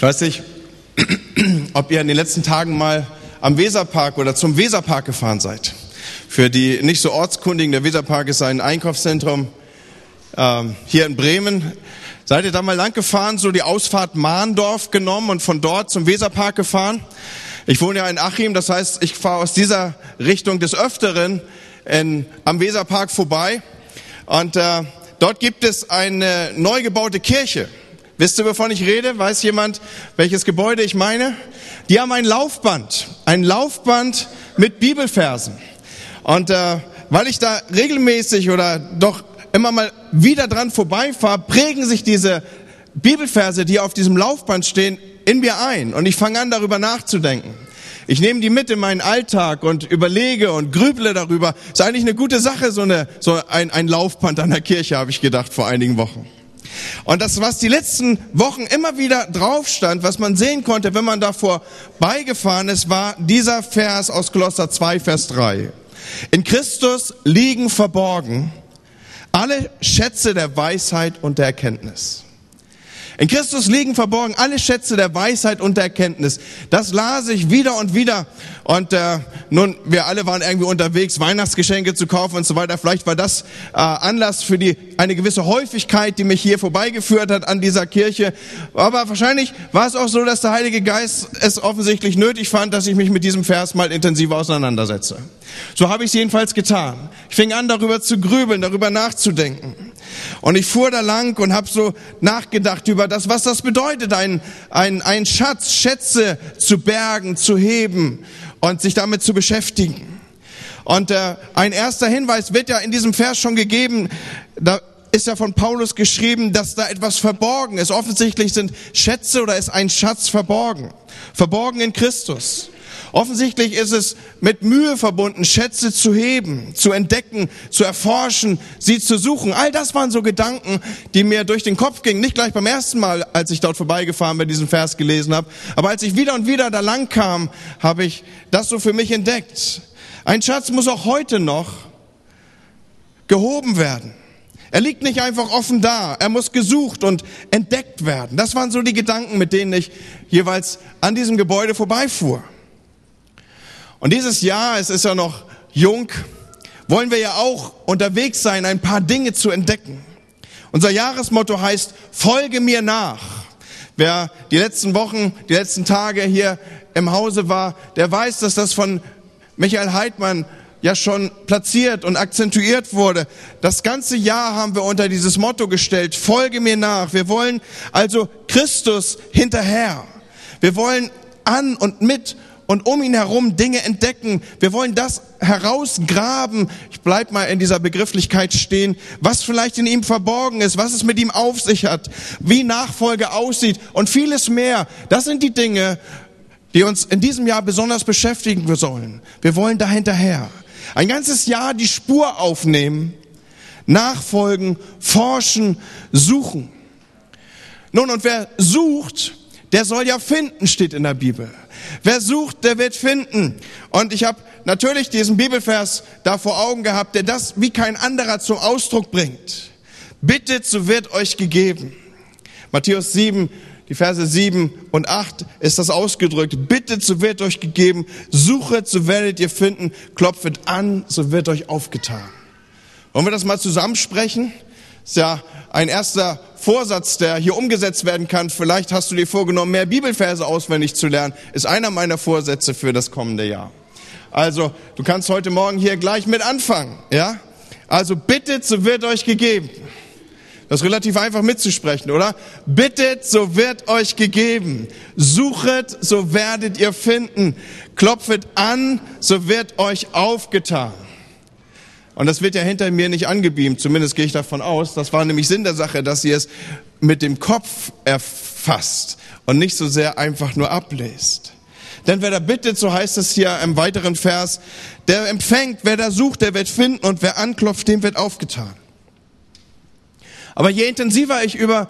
Ich weiß nicht, ob ihr in den letzten Tagen mal am Weserpark oder zum Weserpark gefahren seid. Für die nicht so ortskundigen, der Weserpark ist ein Einkaufszentrum ähm, hier in Bremen. Seid ihr da mal lang gefahren, so die Ausfahrt Mahndorf genommen und von dort zum Weserpark gefahren? Ich wohne ja in Achim, das heißt, ich fahre aus dieser Richtung des Öfteren in, am Weserpark vorbei. Und äh, dort gibt es eine neu gebaute Kirche. Wisst ihr, wovon ich rede? Weiß jemand, welches Gebäude ich meine? Die haben ein Laufband, ein Laufband mit Bibelversen. Und äh, weil ich da regelmäßig oder doch immer mal wieder dran vorbeifahre, prägen sich diese Bibelverse, die auf diesem Laufband stehen, in mir ein. Und ich fange an, darüber nachzudenken. Ich nehme die mit in meinen Alltag und überlege und grüble darüber. Ist eigentlich eine gute Sache, so, eine, so ein, ein Laufband an der Kirche, habe ich gedacht vor einigen Wochen. Und das, was die letzten Wochen immer wieder drauf stand, was man sehen konnte, wenn man davor beigefahren ist, war dieser Vers aus Kolosser 2, Vers 3. In Christus liegen verborgen alle Schätze der Weisheit und der Erkenntnis. In Christus liegen verborgen alle Schätze der Weisheit und der Erkenntnis. Das las ich wieder und wieder. Und äh, nun, wir alle waren irgendwie unterwegs, Weihnachtsgeschenke zu kaufen und so weiter. Vielleicht war das äh, Anlass für die eine gewisse Häufigkeit, die mich hier vorbeigeführt hat an dieser Kirche. Aber wahrscheinlich war es auch so, dass der Heilige Geist es offensichtlich nötig fand, dass ich mich mit diesem Vers mal intensiver auseinandersetze. So habe ich es jedenfalls getan. Ich fing an, darüber zu grübeln, darüber nachzudenken. Und ich fuhr da lang und habe so nachgedacht über das, was das bedeutet, ein, ein, ein Schatz, Schätze zu bergen, zu heben und sich damit zu beschäftigen. Und äh, ein erster Hinweis wird ja in diesem Vers schon gegeben. Da ist ja von Paulus geschrieben, dass da etwas verborgen ist. Offensichtlich sind Schätze oder ist ein Schatz verborgen. Verborgen in Christus. Offensichtlich ist es mit Mühe verbunden, Schätze zu heben, zu entdecken, zu erforschen, sie zu suchen. All das waren so Gedanken, die mir durch den Kopf gingen. Nicht gleich beim ersten Mal, als ich dort vorbeigefahren bin, diesen Vers gelesen habe. Aber als ich wieder und wieder da lang kam, habe ich das so für mich entdeckt. Ein Schatz muss auch heute noch gehoben werden. Er liegt nicht einfach offen da. Er muss gesucht und entdeckt werden. Das waren so die Gedanken, mit denen ich jeweils an diesem Gebäude vorbeifuhr. Und dieses Jahr, es ist ja noch jung, wollen wir ja auch unterwegs sein, ein paar Dinge zu entdecken. Unser Jahresmotto heißt, folge mir nach. Wer die letzten Wochen, die letzten Tage hier im Hause war, der weiß, dass das von Michael Heidmann ja schon platziert und akzentuiert wurde. Das ganze Jahr haben wir unter dieses Motto gestellt, folge mir nach. Wir wollen also Christus hinterher. Wir wollen an und mit und um ihn herum Dinge entdecken. Wir wollen das herausgraben. Ich bleib mal in dieser Begrifflichkeit stehen, was vielleicht in ihm verborgen ist, was es mit ihm auf sich hat, wie Nachfolge aussieht und vieles mehr. Das sind die Dinge, die uns in diesem Jahr besonders beschäftigen sollen. Wir wollen da hinterher. Ein ganzes Jahr die Spur aufnehmen, nachfolgen, forschen, suchen. Nun, und wer sucht, der soll ja finden, steht in der Bibel. Wer sucht, der wird finden. Und ich habe natürlich diesen Bibelvers da vor Augen gehabt, der das wie kein anderer zum Ausdruck bringt. Bittet, so wird euch gegeben. Matthäus 7, die Verse 7 und 8 ist das ausgedrückt. Bittet, so wird euch gegeben. Suchet, so werdet ihr finden. Klopfet an, so wird euch aufgetan. Wollen wir das mal zusammensprechen? Ist ja ein erster Vorsatz, der hier umgesetzt werden kann. Vielleicht hast du dir vorgenommen, mehr Bibelverse auswendig zu lernen. Ist einer meiner Vorsätze für das kommende Jahr. Also, du kannst heute Morgen hier gleich mit anfangen, ja? Also, bittet, so wird euch gegeben. Das ist relativ einfach mitzusprechen, oder? Bittet, so wird euch gegeben. Suchet, so werdet ihr finden. Klopfet an, so wird euch aufgetan. Und das wird ja hinter mir nicht angebeamt, zumindest gehe ich davon aus. Das war nämlich Sinn der Sache, dass sie es mit dem Kopf erfasst und nicht so sehr einfach nur ablest. Denn wer da bittet, so heißt es hier im weiteren Vers, der empfängt, wer da sucht, der wird finden und wer anklopft, dem wird aufgetan. Aber je intensiver ich über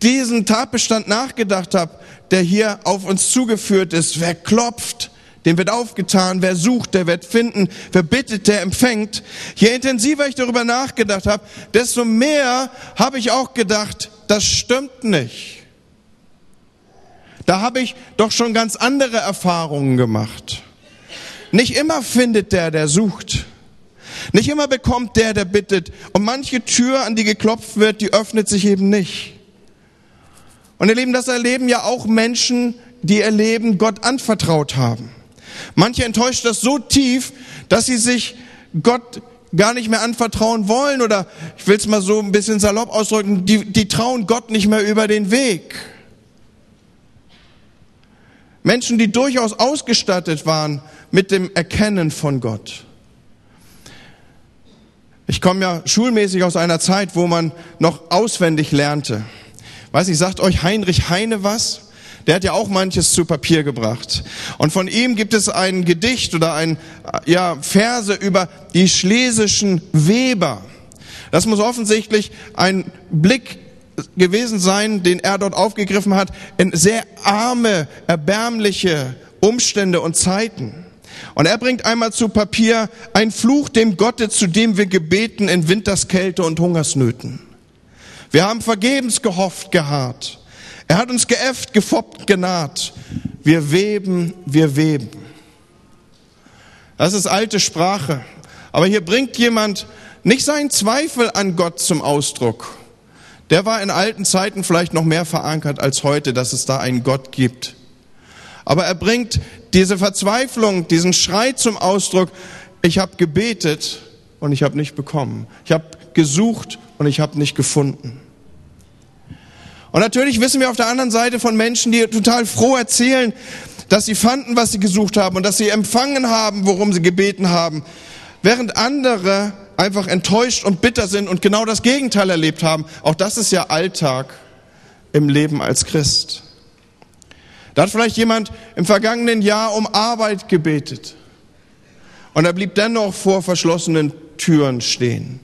diesen Tatbestand nachgedacht habe, der hier auf uns zugeführt ist, wer klopft, dem wird aufgetan, wer sucht, der wird finden, wer bittet, der empfängt. Je intensiver ich darüber nachgedacht habe, desto mehr habe ich auch gedacht, das stimmt nicht. Da habe ich doch schon ganz andere Erfahrungen gemacht. Nicht immer findet der, der sucht. Nicht immer bekommt der, der bittet. Und manche Tür, an die geklopft wird, die öffnet sich eben nicht. Und ihr Lieben, das erleben ja auch Menschen, die ihr Leben Gott anvertraut haben. Manche enttäuscht das so tief, dass sie sich Gott gar nicht mehr anvertrauen wollen oder ich will es mal so ein bisschen salopp ausdrücken, die, die trauen Gott nicht mehr über den Weg. Menschen, die durchaus ausgestattet waren mit dem Erkennen von Gott. Ich komme ja schulmäßig aus einer Zeit, wo man noch auswendig lernte. Weiß ich, sagt euch Heinrich Heine was? Der hat ja auch manches zu Papier gebracht. Und von ihm gibt es ein Gedicht oder ein, ja, Verse über die schlesischen Weber. Das muss offensichtlich ein Blick gewesen sein, den er dort aufgegriffen hat, in sehr arme, erbärmliche Umstände und Zeiten. Und er bringt einmal zu Papier ein Fluch dem Gotte, zu dem wir gebeten in Winterskälte und Hungersnöten. Wir haben vergebens gehofft, geharrt. Er hat uns geäfft, gefoppt, genaht. Wir weben, wir weben. Das ist alte Sprache. Aber hier bringt jemand nicht seinen Zweifel an Gott zum Ausdruck. Der war in alten Zeiten vielleicht noch mehr verankert als heute, dass es da einen Gott gibt. Aber er bringt diese Verzweiflung, diesen Schrei zum Ausdruck, ich habe gebetet und ich habe nicht bekommen. Ich habe gesucht und ich habe nicht gefunden. Und natürlich wissen wir auf der anderen Seite von Menschen, die total froh erzählen, dass sie fanden, was sie gesucht haben und dass sie empfangen haben, worum sie gebeten haben, während andere einfach enttäuscht und bitter sind und genau das Gegenteil erlebt haben. Auch das ist ja Alltag im Leben als Christ. Da hat vielleicht jemand im vergangenen Jahr um Arbeit gebetet und er blieb dennoch vor verschlossenen Türen stehen.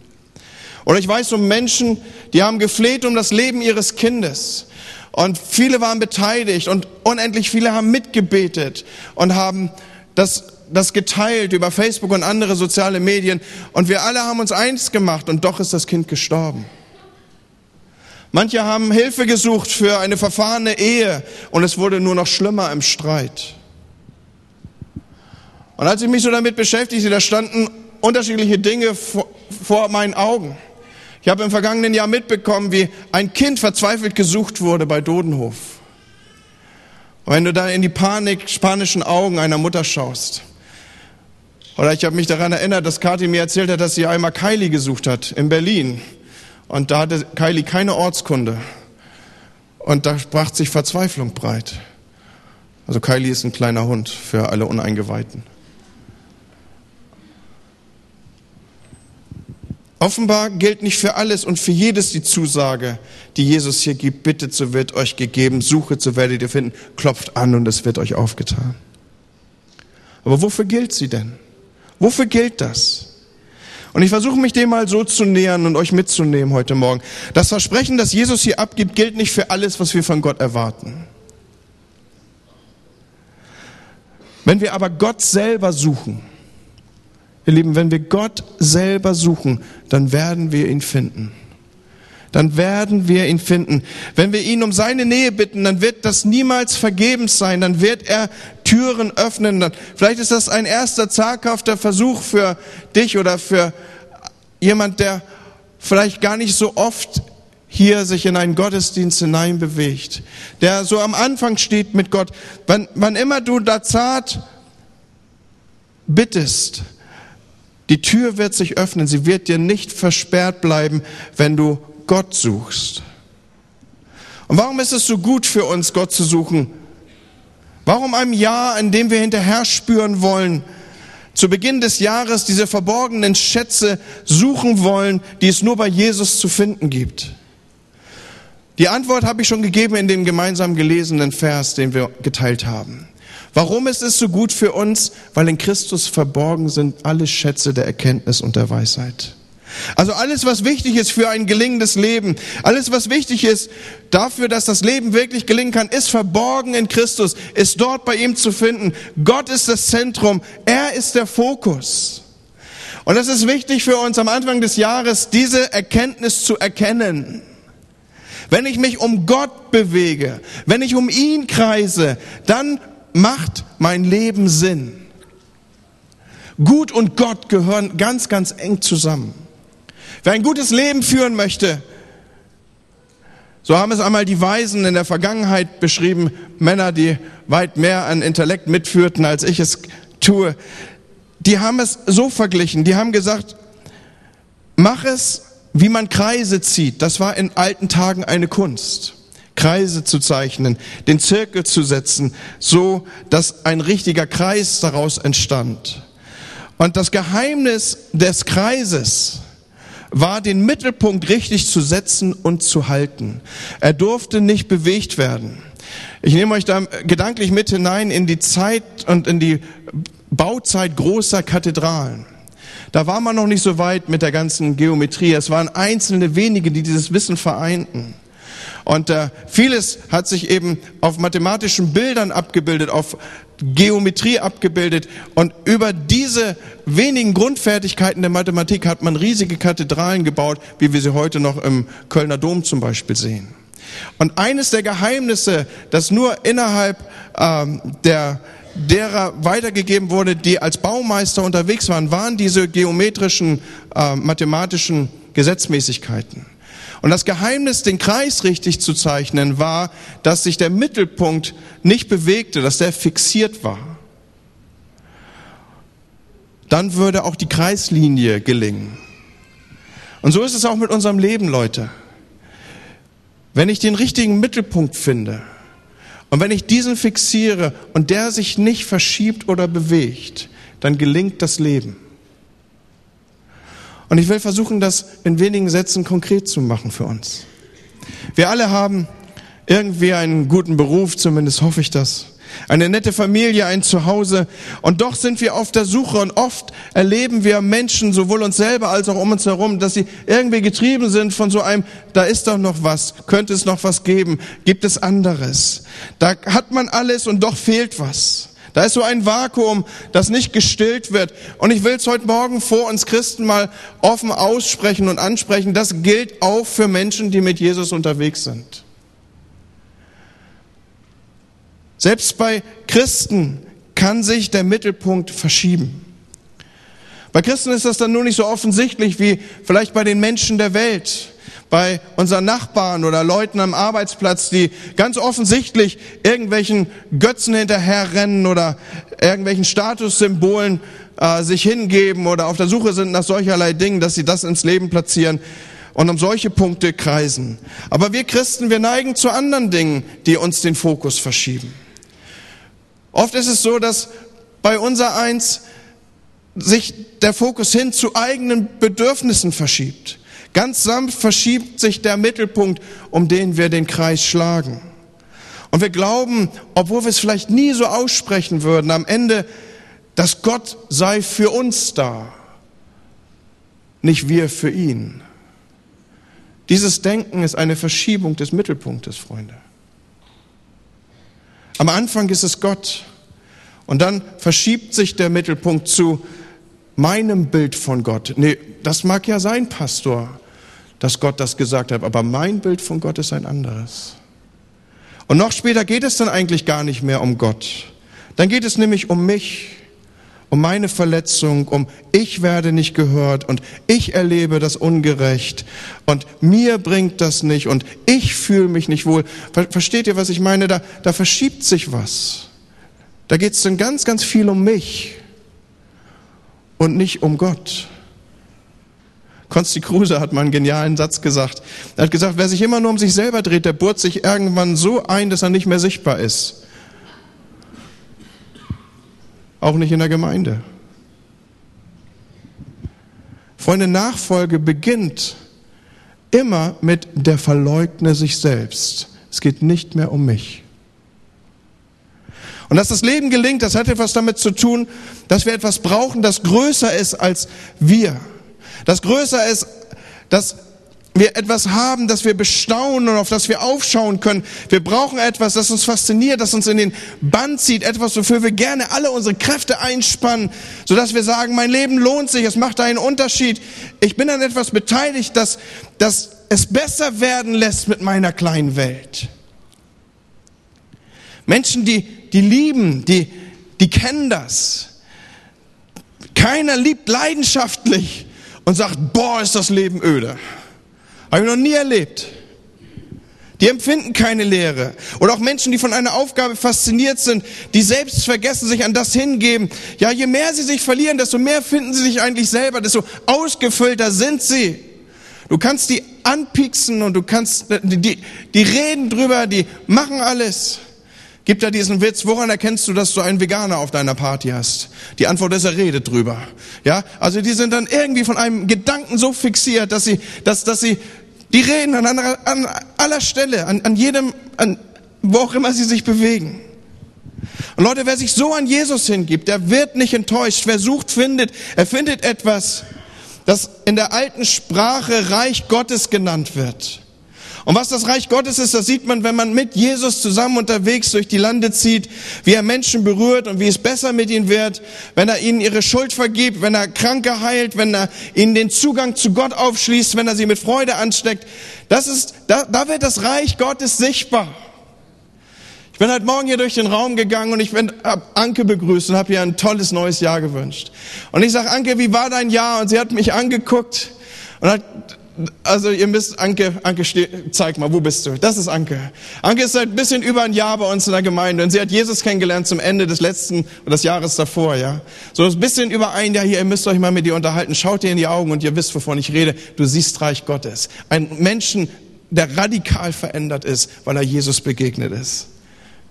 Oder ich weiß um Menschen, die haben gefleht um das Leben ihres Kindes. Und viele waren beteiligt und unendlich viele haben mitgebetet und haben das, das geteilt über Facebook und andere soziale Medien. Und wir alle haben uns eins gemacht und doch ist das Kind gestorben. Manche haben Hilfe gesucht für eine verfahrene Ehe und es wurde nur noch schlimmer im Streit. Und als ich mich so damit beschäftigte, da standen unterschiedliche Dinge vor, meinen Augen. Ich habe im vergangenen Jahr mitbekommen, wie ein Kind verzweifelt gesucht wurde bei Dodenhof. Und wenn du da in die Panik spanischen Augen einer Mutter schaust, oder ich habe mich daran erinnert, dass Kathi mir erzählt hat, dass sie einmal Kylie gesucht hat in Berlin. Und da hatte Kylie keine Ortskunde. Und da sprach sich Verzweiflung breit. Also Kylie ist ein kleiner Hund für alle Uneingeweihten. Offenbar gilt nicht für alles und für jedes die Zusage, die Jesus hier gibt. Bittet, so wird euch gegeben. Suchet, so werdet ihr finden. Klopft an und es wird euch aufgetan. Aber wofür gilt sie denn? Wofür gilt das? Und ich versuche mich dem mal so zu nähern und euch mitzunehmen heute Morgen. Das Versprechen, das Jesus hier abgibt, gilt nicht für alles, was wir von Gott erwarten. Wenn wir aber Gott selber suchen, Ihr Lieben, wenn wir Gott selber suchen, dann werden wir ihn finden. Dann werden wir ihn finden. Wenn wir ihn um seine Nähe bitten, dann wird das niemals vergebens sein. Dann wird er Türen öffnen. Vielleicht ist das ein erster zaghafter Versuch für dich oder für jemand, der vielleicht gar nicht so oft hier sich in einen Gottesdienst hineinbewegt, der so am Anfang steht mit Gott. Wann, wann immer du da zart bittest, die Tür wird sich öffnen, sie wird dir nicht versperrt bleiben, wenn du Gott suchst. Und warum ist es so gut für uns, Gott zu suchen? Warum ein Jahr, in dem wir hinterher spüren wollen, zu Beginn des Jahres diese verborgenen Schätze suchen wollen, die es nur bei Jesus zu finden gibt? Die Antwort habe ich schon gegeben in dem gemeinsam gelesenen Vers, den wir geteilt haben. Warum ist es so gut für uns? Weil in Christus verborgen sind alle Schätze der Erkenntnis und der Weisheit. Also alles, was wichtig ist für ein gelingendes Leben, alles, was wichtig ist dafür, dass das Leben wirklich gelingen kann, ist verborgen in Christus, ist dort bei ihm zu finden. Gott ist das Zentrum, er ist der Fokus. Und es ist wichtig für uns am Anfang des Jahres, diese Erkenntnis zu erkennen. Wenn ich mich um Gott bewege, wenn ich um ihn kreise, dann macht mein Leben Sinn. Gut und Gott gehören ganz, ganz eng zusammen. Wer ein gutes Leben führen möchte, so haben es einmal die Weisen in der Vergangenheit beschrieben, Männer, die weit mehr an Intellekt mitführten, als ich es tue, die haben es so verglichen, die haben gesagt, mach es, wie man Kreise zieht. Das war in alten Tagen eine Kunst. Kreise zu zeichnen, den Zirkel zu setzen, so dass ein richtiger Kreis daraus entstand. Und das Geheimnis des Kreises war, den Mittelpunkt richtig zu setzen und zu halten. Er durfte nicht bewegt werden. Ich nehme euch da gedanklich mit hinein in die Zeit und in die Bauzeit großer Kathedralen. Da war man noch nicht so weit mit der ganzen Geometrie. Es waren einzelne wenige, die dieses Wissen vereinten. Und äh, vieles hat sich eben auf mathematischen Bildern abgebildet, auf Geometrie abgebildet. Und über diese wenigen Grundfertigkeiten der Mathematik hat man riesige Kathedralen gebaut, wie wir sie heute noch im Kölner Dom zum Beispiel sehen. Und eines der Geheimnisse, das nur innerhalb ähm, der derer weitergegeben wurde, die als Baumeister unterwegs waren, waren diese geometrischen, äh, mathematischen Gesetzmäßigkeiten. Und das Geheimnis, den Kreis richtig zu zeichnen, war, dass sich der Mittelpunkt nicht bewegte, dass der fixiert war. Dann würde auch die Kreislinie gelingen. Und so ist es auch mit unserem Leben, Leute. Wenn ich den richtigen Mittelpunkt finde und wenn ich diesen fixiere und der sich nicht verschiebt oder bewegt, dann gelingt das Leben. Und ich will versuchen, das in wenigen Sätzen konkret zu machen für uns. Wir alle haben irgendwie einen guten Beruf, zumindest hoffe ich das. Eine nette Familie, ein Zuhause. Und doch sind wir auf der Suche und oft erleben wir Menschen, sowohl uns selber als auch um uns herum, dass sie irgendwie getrieben sind von so einem, da ist doch noch was, könnte es noch was geben, gibt es anderes. Da hat man alles und doch fehlt was. Da ist so ein Vakuum, das nicht gestillt wird. Und ich will es heute Morgen vor uns Christen mal offen aussprechen und ansprechen. Das gilt auch für Menschen, die mit Jesus unterwegs sind. Selbst bei Christen kann sich der Mittelpunkt verschieben. Bei Christen ist das dann nur nicht so offensichtlich wie vielleicht bei den Menschen der Welt bei unseren Nachbarn oder Leuten am Arbeitsplatz, die ganz offensichtlich irgendwelchen Götzen hinterherrennen oder irgendwelchen Statussymbolen äh, sich hingeben oder auf der Suche sind nach solcherlei Dingen, dass sie das ins Leben platzieren und um solche Punkte kreisen. Aber wir Christen, wir neigen zu anderen Dingen, die uns den Fokus verschieben. Oft ist es so, dass bei unser Eins sich der Fokus hin zu eigenen Bedürfnissen verschiebt. Ganz sanft verschiebt sich der Mittelpunkt, um den wir den Kreis schlagen. Und wir glauben, obwohl wir es vielleicht nie so aussprechen würden, am Ende, dass Gott sei für uns da, nicht wir für ihn. Dieses Denken ist eine Verschiebung des Mittelpunktes, Freunde. Am Anfang ist es Gott und dann verschiebt sich der Mittelpunkt zu meinem Bild von Gott. Nee, das mag ja sein, Pastor dass Gott das gesagt hat, aber mein Bild von Gott ist ein anderes. Und noch später geht es dann eigentlich gar nicht mehr um Gott. Dann geht es nämlich um mich, um meine Verletzung, um ich werde nicht gehört und ich erlebe das ungerecht und mir bringt das nicht und ich fühle mich nicht wohl. Versteht ihr, was ich meine? Da, da verschiebt sich was. Da geht es dann ganz, ganz viel um mich und nicht um Gott. Konsti Kruse hat mal einen genialen Satz gesagt. Er hat gesagt, wer sich immer nur um sich selber dreht, der bohrt sich irgendwann so ein, dass er nicht mehr sichtbar ist. Auch nicht in der Gemeinde. Freunde, Nachfolge beginnt immer mit der Verleugne sich selbst. Es geht nicht mehr um mich. Und dass das Leben gelingt, das hat etwas damit zu tun, dass wir etwas brauchen, das größer ist als wir das größer ist, das wir etwas haben, das wir bestaunen und auf das wir aufschauen können. Wir brauchen etwas, das uns fasziniert, das uns in den Band zieht, etwas, wofür wir gerne alle unsere Kräfte einspannen, sodass wir sagen, mein Leben lohnt sich, es macht einen Unterschied. Ich bin an etwas beteiligt, das, das es besser werden lässt mit meiner kleinen Welt. Menschen, die, die lieben, die, die kennen das. Keiner liebt leidenschaftlich und sagt, boah, ist das Leben öde. Habe ich noch nie erlebt. Die empfinden keine Lehre. Oder auch Menschen, die von einer Aufgabe fasziniert sind, die selbst vergessen, sich an das hingeben. Ja, je mehr sie sich verlieren, desto mehr finden sie sich eigentlich selber, desto ausgefüllter sind sie. Du kannst die anpieksen und du kannst, die, die reden drüber, die machen alles. Gibt da diesen Witz, woran erkennst du, dass du einen Veganer auf deiner Party hast? Die Antwort ist, er redet drüber. Ja, also die sind dann irgendwie von einem Gedanken so fixiert, dass sie, dass, dass sie, die reden an, einer, an aller Stelle, an, an jedem, an, wo auch immer sie sich bewegen. Und Leute, wer sich so an Jesus hingibt, der wird nicht enttäuscht. Wer sucht, findet. Er findet etwas, das in der alten Sprache Reich Gottes genannt wird. Und was das Reich Gottes ist, das sieht man, wenn man mit Jesus zusammen unterwegs durch die Lande zieht, wie er Menschen berührt und wie es besser mit ihnen wird, wenn er ihnen ihre Schuld vergibt, wenn er Kranke heilt, wenn er ihnen den Zugang zu Gott aufschließt, wenn er sie mit Freude ansteckt. Das ist, da, da wird das Reich Gottes sichtbar. Ich bin heute Morgen hier durch den Raum gegangen und ich habe Anke begrüßt und habe ihr ein tolles neues Jahr gewünscht. Und ich sage, Anke, wie war dein Jahr? Und sie hat mich angeguckt und hat also ihr müsst, Anke, Anke, zeig mal, wo bist du? Das ist Anke. Anke ist seit ein bisschen über ein Jahr bei uns in der Gemeinde und sie hat Jesus kennengelernt zum Ende des letzten des Jahres davor, ja. So ein bisschen über ein Jahr hier, ihr müsst euch mal mit ihr unterhalten. Schaut dir in die Augen und ihr wisst, wovon ich rede. Du siehst Reich Gottes. Ein Menschen, der radikal verändert ist, weil er Jesus begegnet ist.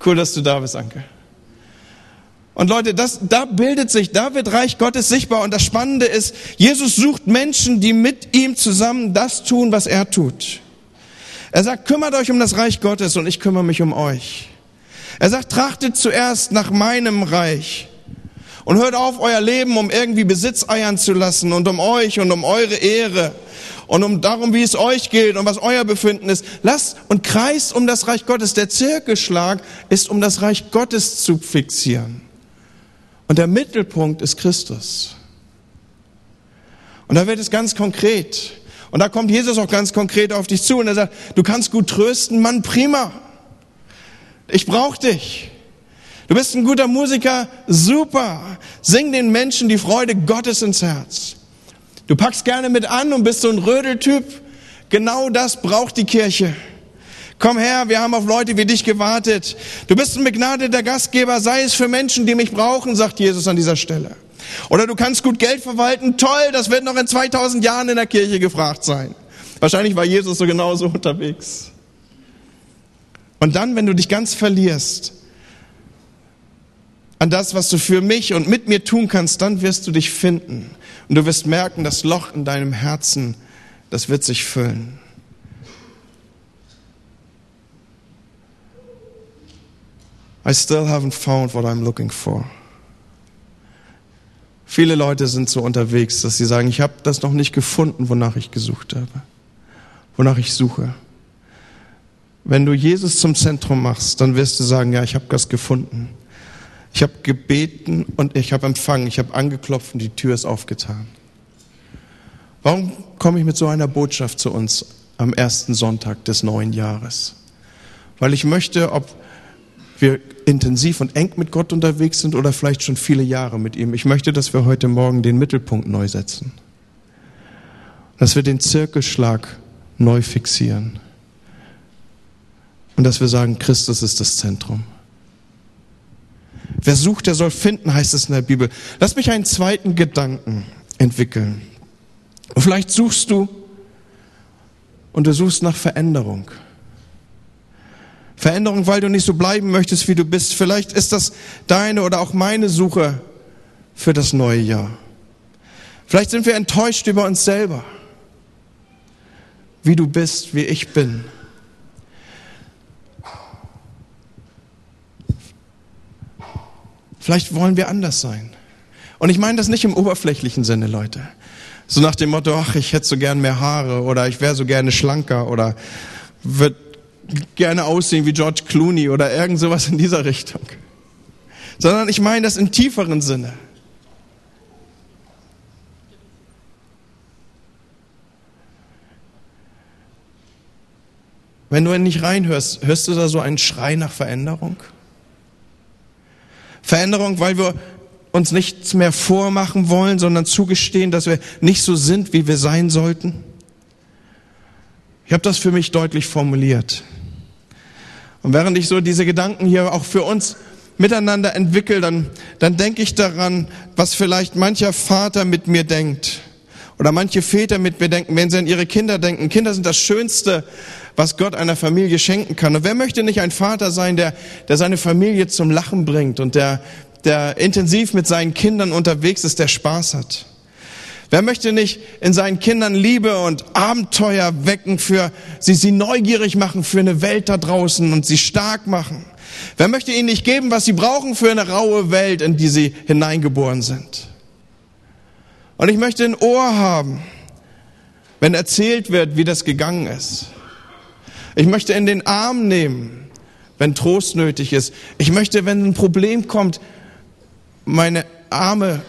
Cool, dass du da bist, Anke. Und Leute, das, da bildet sich, da wird Reich Gottes sichtbar. Und das Spannende ist, Jesus sucht Menschen, die mit ihm zusammen das tun, was er tut. Er sagt, kümmert euch um das Reich Gottes und ich kümmere mich um euch. Er sagt, trachtet zuerst nach meinem Reich und hört auf, euer Leben um irgendwie Besitz eiern zu lassen und um euch und um eure Ehre und um darum, wie es euch geht und was euer Befinden ist. Lasst und kreist um das Reich Gottes. Der Zirkelschlag ist, um das Reich Gottes zu fixieren. Und der Mittelpunkt ist Christus. Und da wird es ganz konkret. Und da kommt Jesus auch ganz konkret auf dich zu und er sagt, du kannst gut trösten, Mann, prima. Ich brauche dich. Du bist ein guter Musiker, super. Sing den Menschen die Freude Gottes ins Herz. Du packst gerne mit an und bist so ein Rödeltyp. Genau das braucht die Kirche. Komm her, wir haben auf Leute wie dich gewartet. Du bist ein begnadeter Gastgeber, sei es für Menschen, die mich brauchen, sagt Jesus an dieser Stelle. Oder du kannst gut Geld verwalten, toll, das wird noch in 2000 Jahren in der Kirche gefragt sein. Wahrscheinlich war Jesus so genauso unterwegs. Und dann, wenn du dich ganz verlierst an das, was du für mich und mit mir tun kannst, dann wirst du dich finden. Und du wirst merken, das Loch in deinem Herzen, das wird sich füllen. I still haven't found what I'm looking for. Viele Leute sind so unterwegs, dass sie sagen, ich habe das noch nicht gefunden, wonach ich gesucht habe, wonach ich suche. Wenn du Jesus zum Zentrum machst, dann wirst du sagen, ja, ich habe das gefunden. Ich habe gebeten und ich habe empfangen, ich habe angeklopft und die Tür ist aufgetan. Warum komme ich mit so einer Botschaft zu uns am ersten Sonntag des neuen Jahres? Weil ich möchte, ob wir intensiv und eng mit Gott unterwegs sind oder vielleicht schon viele Jahre mit ihm. Ich möchte, dass wir heute Morgen den Mittelpunkt neu setzen. Dass wir den Zirkelschlag neu fixieren. Und dass wir sagen, Christus ist das Zentrum. Wer sucht, der soll finden, heißt es in der Bibel. Lass mich einen zweiten Gedanken entwickeln. Und vielleicht suchst du und du suchst nach Veränderung. Veränderung, weil du nicht so bleiben möchtest, wie du bist. Vielleicht ist das deine oder auch meine Suche für das neue Jahr. Vielleicht sind wir enttäuscht über uns selber, wie du bist, wie ich bin. Vielleicht wollen wir anders sein. Und ich meine das nicht im oberflächlichen Sinne, Leute, So nach dem Motto, ach, ich hätte so gern mehr Haare oder ich wäre so gerne schlanker oder würde gerne aussehen wie George Clooney oder irgend sowas in dieser Richtung. Sondern ich meine das im tieferen Sinne. Wenn du nicht reinhörst, hörst du da so einen Schrei nach Veränderung? Veränderung, weil wir uns nichts mehr vormachen wollen, sondern zugestehen, dass wir nicht so sind, wie wir sein sollten? Ich habe das für mich deutlich formuliert. Und während ich so diese Gedanken hier auch für uns miteinander entwickle, dann, dann denke ich daran, was vielleicht mancher Vater mit mir denkt oder manche Väter mit mir denken, wenn sie an ihre Kinder denken. Kinder sind das Schönste, was Gott einer Familie schenken kann. Und wer möchte nicht ein Vater sein, der, der seine Familie zum Lachen bringt und der, der intensiv mit seinen Kindern unterwegs ist, der Spaß hat? Wer möchte nicht in seinen Kindern Liebe und Abenteuer wecken für sie, sie neugierig machen für eine Welt da draußen und sie stark machen? Wer möchte ihnen nicht geben, was sie brauchen für eine raue Welt, in die sie hineingeboren sind? Und ich möchte ein Ohr haben, wenn erzählt wird, wie das gegangen ist. Ich möchte in den Arm nehmen, wenn Trost nötig ist. Ich möchte, wenn ein Problem kommt, meine Arme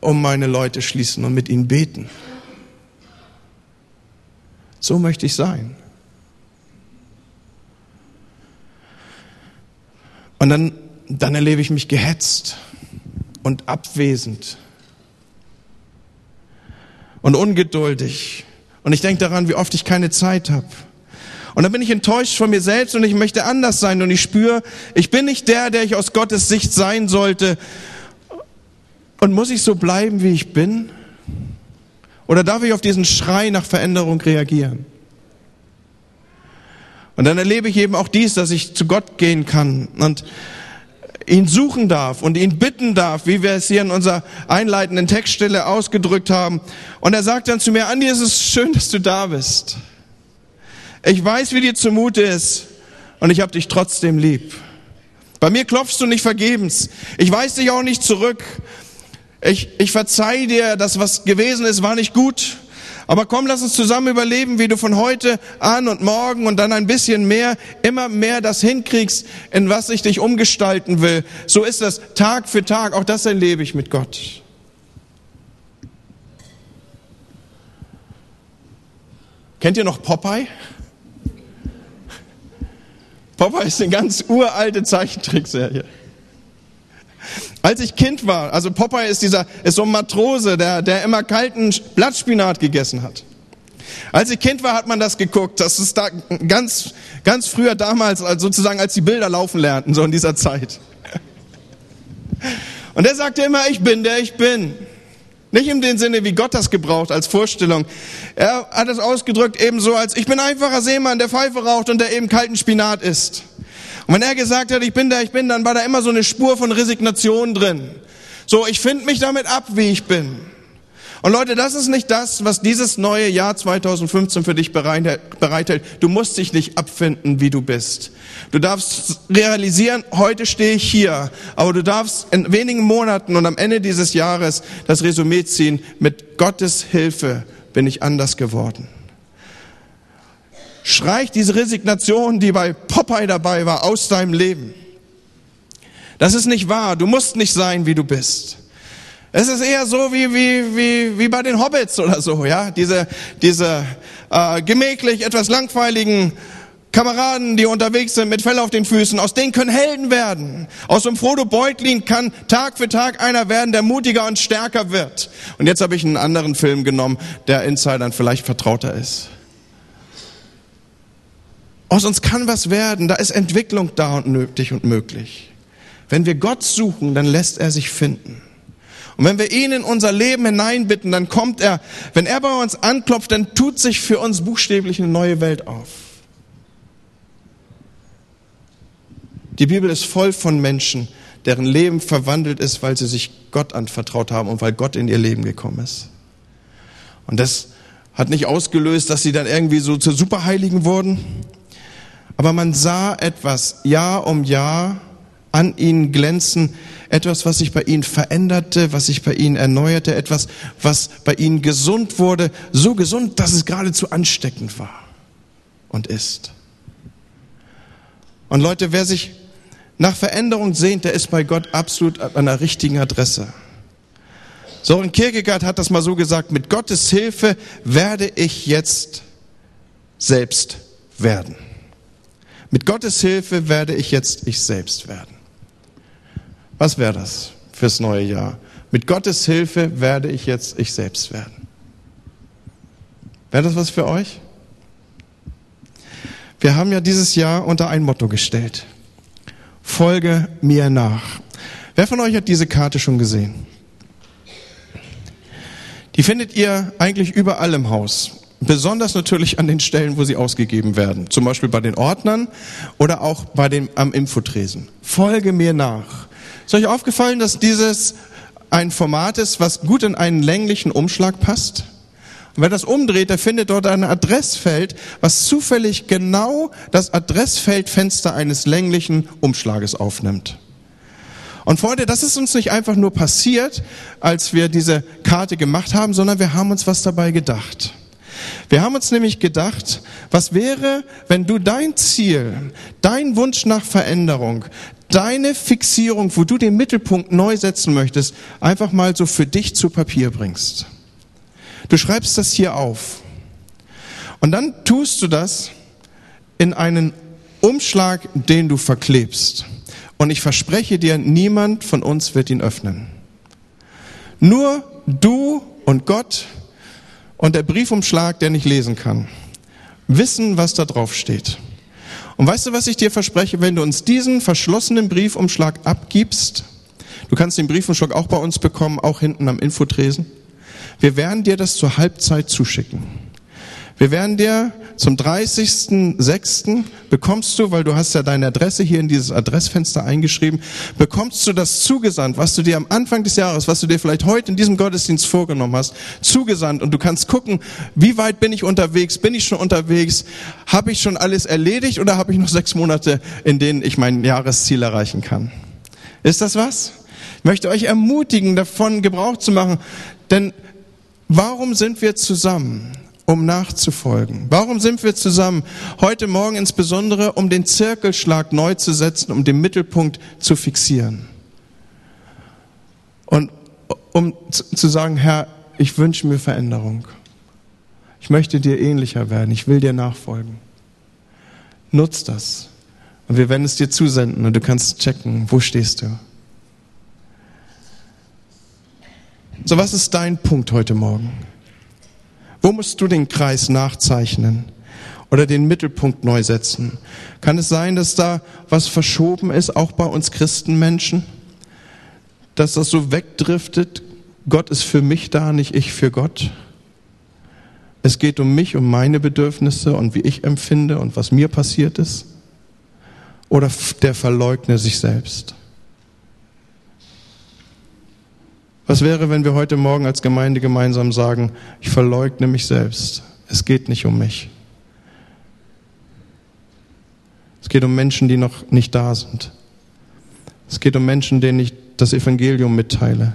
um meine Leute schließen und mit ihnen beten. So möchte ich sein. Und dann, dann erlebe ich mich gehetzt und abwesend und ungeduldig. Und ich denke daran, wie oft ich keine Zeit habe. Und dann bin ich enttäuscht von mir selbst und ich möchte anders sein und ich spüre, ich bin nicht der, der ich aus Gottes Sicht sein sollte. Und muss ich so bleiben, wie ich bin? Oder darf ich auf diesen Schrei nach Veränderung reagieren? Und dann erlebe ich eben auch dies, dass ich zu Gott gehen kann und ihn suchen darf und ihn bitten darf, wie wir es hier in unserer einleitenden Textstelle ausgedrückt haben. Und er sagt dann zu mir, Andi, es ist schön, dass du da bist. Ich weiß, wie dir zumute ist und ich habe dich trotzdem lieb. Bei mir klopfst du nicht vergebens. Ich weiß dich auch nicht zurück. Ich, ich verzeih dir, das was gewesen ist, war nicht gut. Aber komm, lass uns zusammen überleben, wie du von heute an und morgen und dann ein bisschen mehr, immer mehr das hinkriegst, in was ich dich umgestalten will. So ist das Tag für Tag. Auch das erlebe ich mit Gott. Kennt ihr noch Popeye? Popeye ist eine ganz uralte Zeichentrickserie. Als ich Kind war, also Popeye ist dieser, ist so ein Matrose, der, der immer kalten Blattspinat gegessen hat. Als ich Kind war, hat man das geguckt. Das ist da ganz, ganz früher damals, sozusagen als die Bilder laufen lernten, so in dieser Zeit. Und er sagte immer, ich bin der ich bin. Nicht in dem Sinne, wie Gott das gebraucht als Vorstellung. Er hat es ausgedrückt ebenso als, ich bin einfacher Seemann, der Pfeife raucht und der eben kalten Spinat isst. Und wenn er gesagt hat, ich bin der, ich bin, dann war da immer so eine Spur von Resignation drin. So, ich finde mich damit ab, wie ich bin. Und Leute, das ist nicht das, was dieses neue Jahr 2015 für dich bereithält. Du musst dich nicht abfinden, wie du bist. Du darfst realisieren, heute stehe ich hier, aber du darfst in wenigen Monaten und am Ende dieses Jahres das Resümee ziehen, mit Gottes Hilfe bin ich anders geworden. Streich diese Resignation, die bei Popeye dabei war, aus deinem Leben. Das ist nicht wahr. Du musst nicht sein, wie du bist. Es ist eher so wie, wie, wie, wie bei den Hobbits oder so, ja. Diese, diese äh, gemächlich, etwas langweiligen Kameraden, die unterwegs sind mit Fell auf den Füßen, aus denen können Helden werden. Aus dem Frodo Beutlin kann Tag für Tag einer werden, der mutiger und stärker wird. Und jetzt habe ich einen anderen Film genommen, der Insidern vielleicht vertrauter ist. Aus uns kann was werden, da ist Entwicklung da und nötig und möglich. Wenn wir Gott suchen, dann lässt er sich finden. Und wenn wir ihn in unser Leben hineinbitten, dann kommt er. Wenn er bei uns anklopft, dann tut sich für uns buchstäblich eine neue Welt auf. Die Bibel ist voll von Menschen, deren Leben verwandelt ist, weil sie sich Gott anvertraut haben und weil Gott in ihr Leben gekommen ist. Und das hat nicht ausgelöst, dass sie dann irgendwie so zu Superheiligen wurden. Aber man sah etwas Jahr um Jahr an ihnen glänzen, etwas, was sich bei ihnen veränderte, was sich bei ihnen erneuerte, etwas, was bei ihnen gesund wurde, so gesund, dass es geradezu ansteckend war und ist. Und Leute, wer sich nach Veränderung sehnt, der ist bei Gott absolut an der richtigen Adresse. Soren Kierkegaard hat das mal so gesagt, mit Gottes Hilfe werde ich jetzt selbst werden. Mit Gottes Hilfe werde ich jetzt ich selbst werden. Was wäre das fürs neue Jahr? Mit Gottes Hilfe werde ich jetzt ich selbst werden. Wäre das was für euch? Wir haben ja dieses Jahr unter ein Motto gestellt. Folge mir nach. Wer von euch hat diese Karte schon gesehen? Die findet ihr eigentlich überall im Haus. Besonders natürlich an den Stellen, wo sie ausgegeben werden. Zum Beispiel bei den Ordnern oder auch bei dem, am Infotresen. Folge mir nach. Ist euch aufgefallen, dass dieses ein Format ist, was gut in einen länglichen Umschlag passt? Und wer das umdreht, der findet dort ein Adressfeld, was zufällig genau das Adressfeldfenster eines länglichen Umschlages aufnimmt. Und Freunde, das ist uns nicht einfach nur passiert, als wir diese Karte gemacht haben, sondern wir haben uns was dabei gedacht. Wir haben uns nämlich gedacht, was wäre, wenn du dein Ziel, dein Wunsch nach Veränderung, deine Fixierung, wo du den Mittelpunkt neu setzen möchtest, einfach mal so für dich zu Papier bringst. Du schreibst das hier auf. Und dann tust du das in einen Umschlag, den du verklebst. Und ich verspreche dir, niemand von uns wird ihn öffnen. Nur du und Gott und der Briefumschlag, der nicht lesen kann, wissen, was da drauf steht. Und weißt du, was ich dir verspreche, wenn du uns diesen verschlossenen Briefumschlag abgibst? Du kannst den Briefumschlag auch bei uns bekommen, auch hinten am Infotresen. Wir werden dir das zur Halbzeit zuschicken. Wir werden dir zum 30.06. bekommst du, weil du hast ja deine Adresse hier in dieses Adressfenster eingeschrieben, bekommst du das zugesandt, was du dir am Anfang des Jahres, was du dir vielleicht heute in diesem Gottesdienst vorgenommen hast, zugesandt und du kannst gucken, wie weit bin ich unterwegs, bin ich schon unterwegs, habe ich schon alles erledigt oder habe ich noch sechs Monate, in denen ich mein Jahresziel erreichen kann. Ist das was? Ich möchte euch ermutigen, davon Gebrauch zu machen, denn warum sind wir zusammen? Um nachzufolgen? Warum sind wir zusammen? Heute Morgen insbesondere, um den Zirkelschlag neu zu setzen, um den Mittelpunkt zu fixieren. Und um zu sagen, Herr, ich wünsche mir Veränderung. Ich möchte dir ähnlicher werden. Ich will dir nachfolgen. Nutz das. Und wir werden es dir zusenden und du kannst checken, wo stehst du. So, was ist dein Punkt heute Morgen? Wo musst du den Kreis nachzeichnen oder den Mittelpunkt neu setzen? Kann es sein, dass da was verschoben ist, auch bei uns Christenmenschen? Dass das so wegdriftet, Gott ist für mich da, nicht ich für Gott? Es geht um mich, um meine Bedürfnisse und wie ich empfinde und was mir passiert ist? Oder der verleugne sich selbst? Was wäre, wenn wir heute Morgen als Gemeinde gemeinsam sagen, ich verleugne mich selbst. Es geht nicht um mich. Es geht um Menschen, die noch nicht da sind. Es geht um Menschen, denen ich das Evangelium mitteile.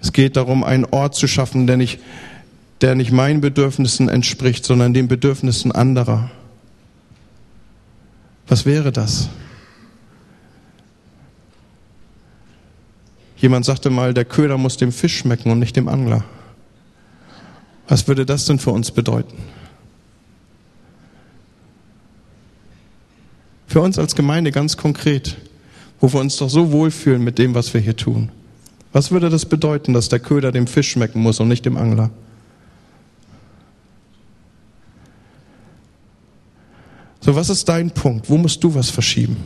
Es geht darum, einen Ort zu schaffen, der nicht, der nicht meinen Bedürfnissen entspricht, sondern den Bedürfnissen anderer. Was wäre das? Jemand sagte mal, der Köder muss dem Fisch schmecken und nicht dem Angler. Was würde das denn für uns bedeuten? Für uns als Gemeinde ganz konkret, wo wir uns doch so wohlfühlen mit dem, was wir hier tun. Was würde das bedeuten, dass der Köder dem Fisch schmecken muss und nicht dem Angler? So, was ist dein Punkt? Wo musst du was verschieben?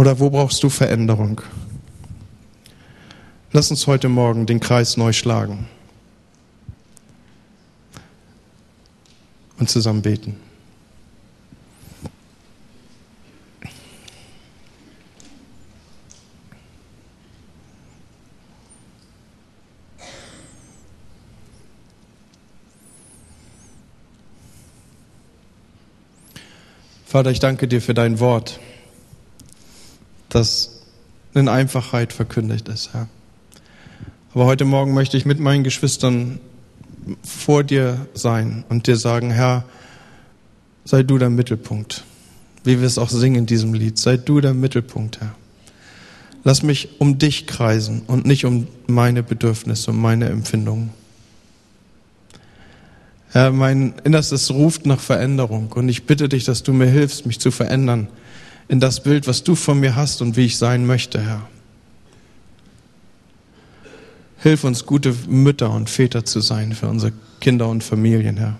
Oder wo brauchst du Veränderung? Lass uns heute Morgen den Kreis neu schlagen und zusammen beten. Vater, ich danke dir für dein Wort, das in Einfachheit verkündigt ist, Herr. Aber heute Morgen möchte ich mit meinen Geschwistern vor dir sein und dir sagen, Herr, sei du der Mittelpunkt. Wie wir es auch singen in diesem Lied, sei du der Mittelpunkt, Herr. Lass mich um dich kreisen und nicht um meine Bedürfnisse, um meine Empfindungen. Herr, mein Innerstes ruft nach Veränderung und ich bitte dich, dass du mir hilfst, mich zu verändern in das Bild, was du von mir hast und wie ich sein möchte, Herr. Hilf uns, gute Mütter und Väter zu sein für unsere Kinder und Familien, Herr.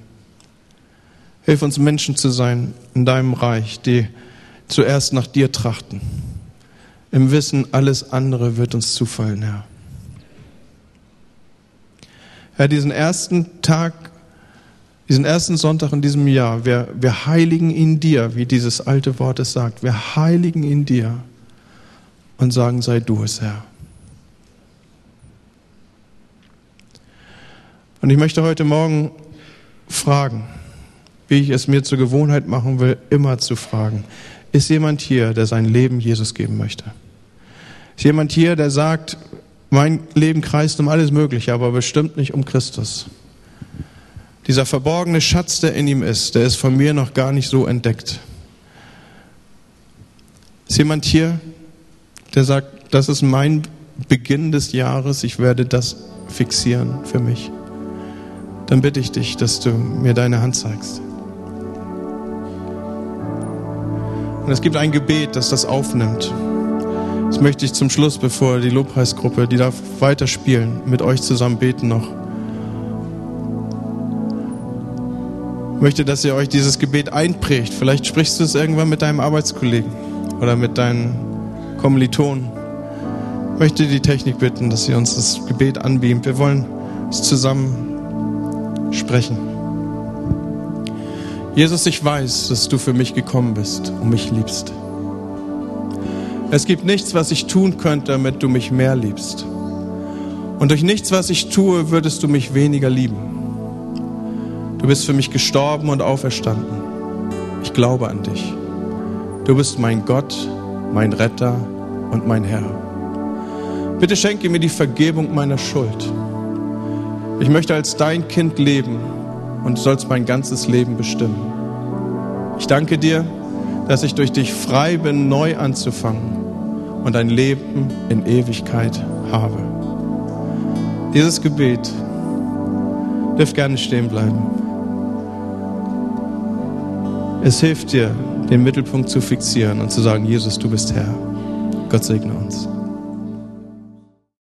Hilf uns, Menschen zu sein in deinem Reich, die zuerst nach dir trachten. Im Wissen, alles andere wird uns zufallen, Herr. Herr, diesen ersten Tag, diesen ersten Sonntag in diesem Jahr, wir, wir heiligen in dir, wie dieses alte Wort es sagt. Wir heiligen in dir und sagen, sei du es, Herr. Und ich möchte heute Morgen fragen, wie ich es mir zur Gewohnheit machen will, immer zu fragen, ist jemand hier, der sein Leben Jesus geben möchte? Ist jemand hier, der sagt, mein Leben kreist um alles Mögliche, aber bestimmt nicht um Christus? Dieser verborgene Schatz, der in ihm ist, der ist von mir noch gar nicht so entdeckt. Ist jemand hier, der sagt, das ist mein Beginn des Jahres, ich werde das fixieren für mich? Dann bitte ich dich, dass du mir deine Hand zeigst. Und es gibt ein Gebet, das das aufnimmt. Das möchte ich zum Schluss, bevor die Lobpreisgruppe, die darf weiterspielen, mit euch zusammen beten noch. Ich möchte, dass ihr euch dieses Gebet einprägt. Vielleicht sprichst du es irgendwann mit deinem Arbeitskollegen oder mit deinen Kommilitonen. Ich möchte die Technik bitten, dass sie uns das Gebet anbeamt. Wir wollen es zusammen sprechen. Jesus, ich weiß, dass du für mich gekommen bist und mich liebst. Es gibt nichts, was ich tun könnte, damit du mich mehr liebst. Und durch nichts, was ich tue, würdest du mich weniger lieben. Du bist für mich gestorben und auferstanden. Ich glaube an dich. Du bist mein Gott, mein Retter und mein Herr. Bitte schenke mir die Vergebung meiner Schuld. Ich möchte als dein Kind leben und du sollst mein ganzes Leben bestimmen. Ich danke dir, dass ich durch dich frei bin, neu anzufangen und ein Leben in Ewigkeit habe. Dieses Gebet dürft gerne stehen bleiben. Es hilft dir, den Mittelpunkt zu fixieren und zu sagen, Jesus, du bist Herr. Gott segne uns.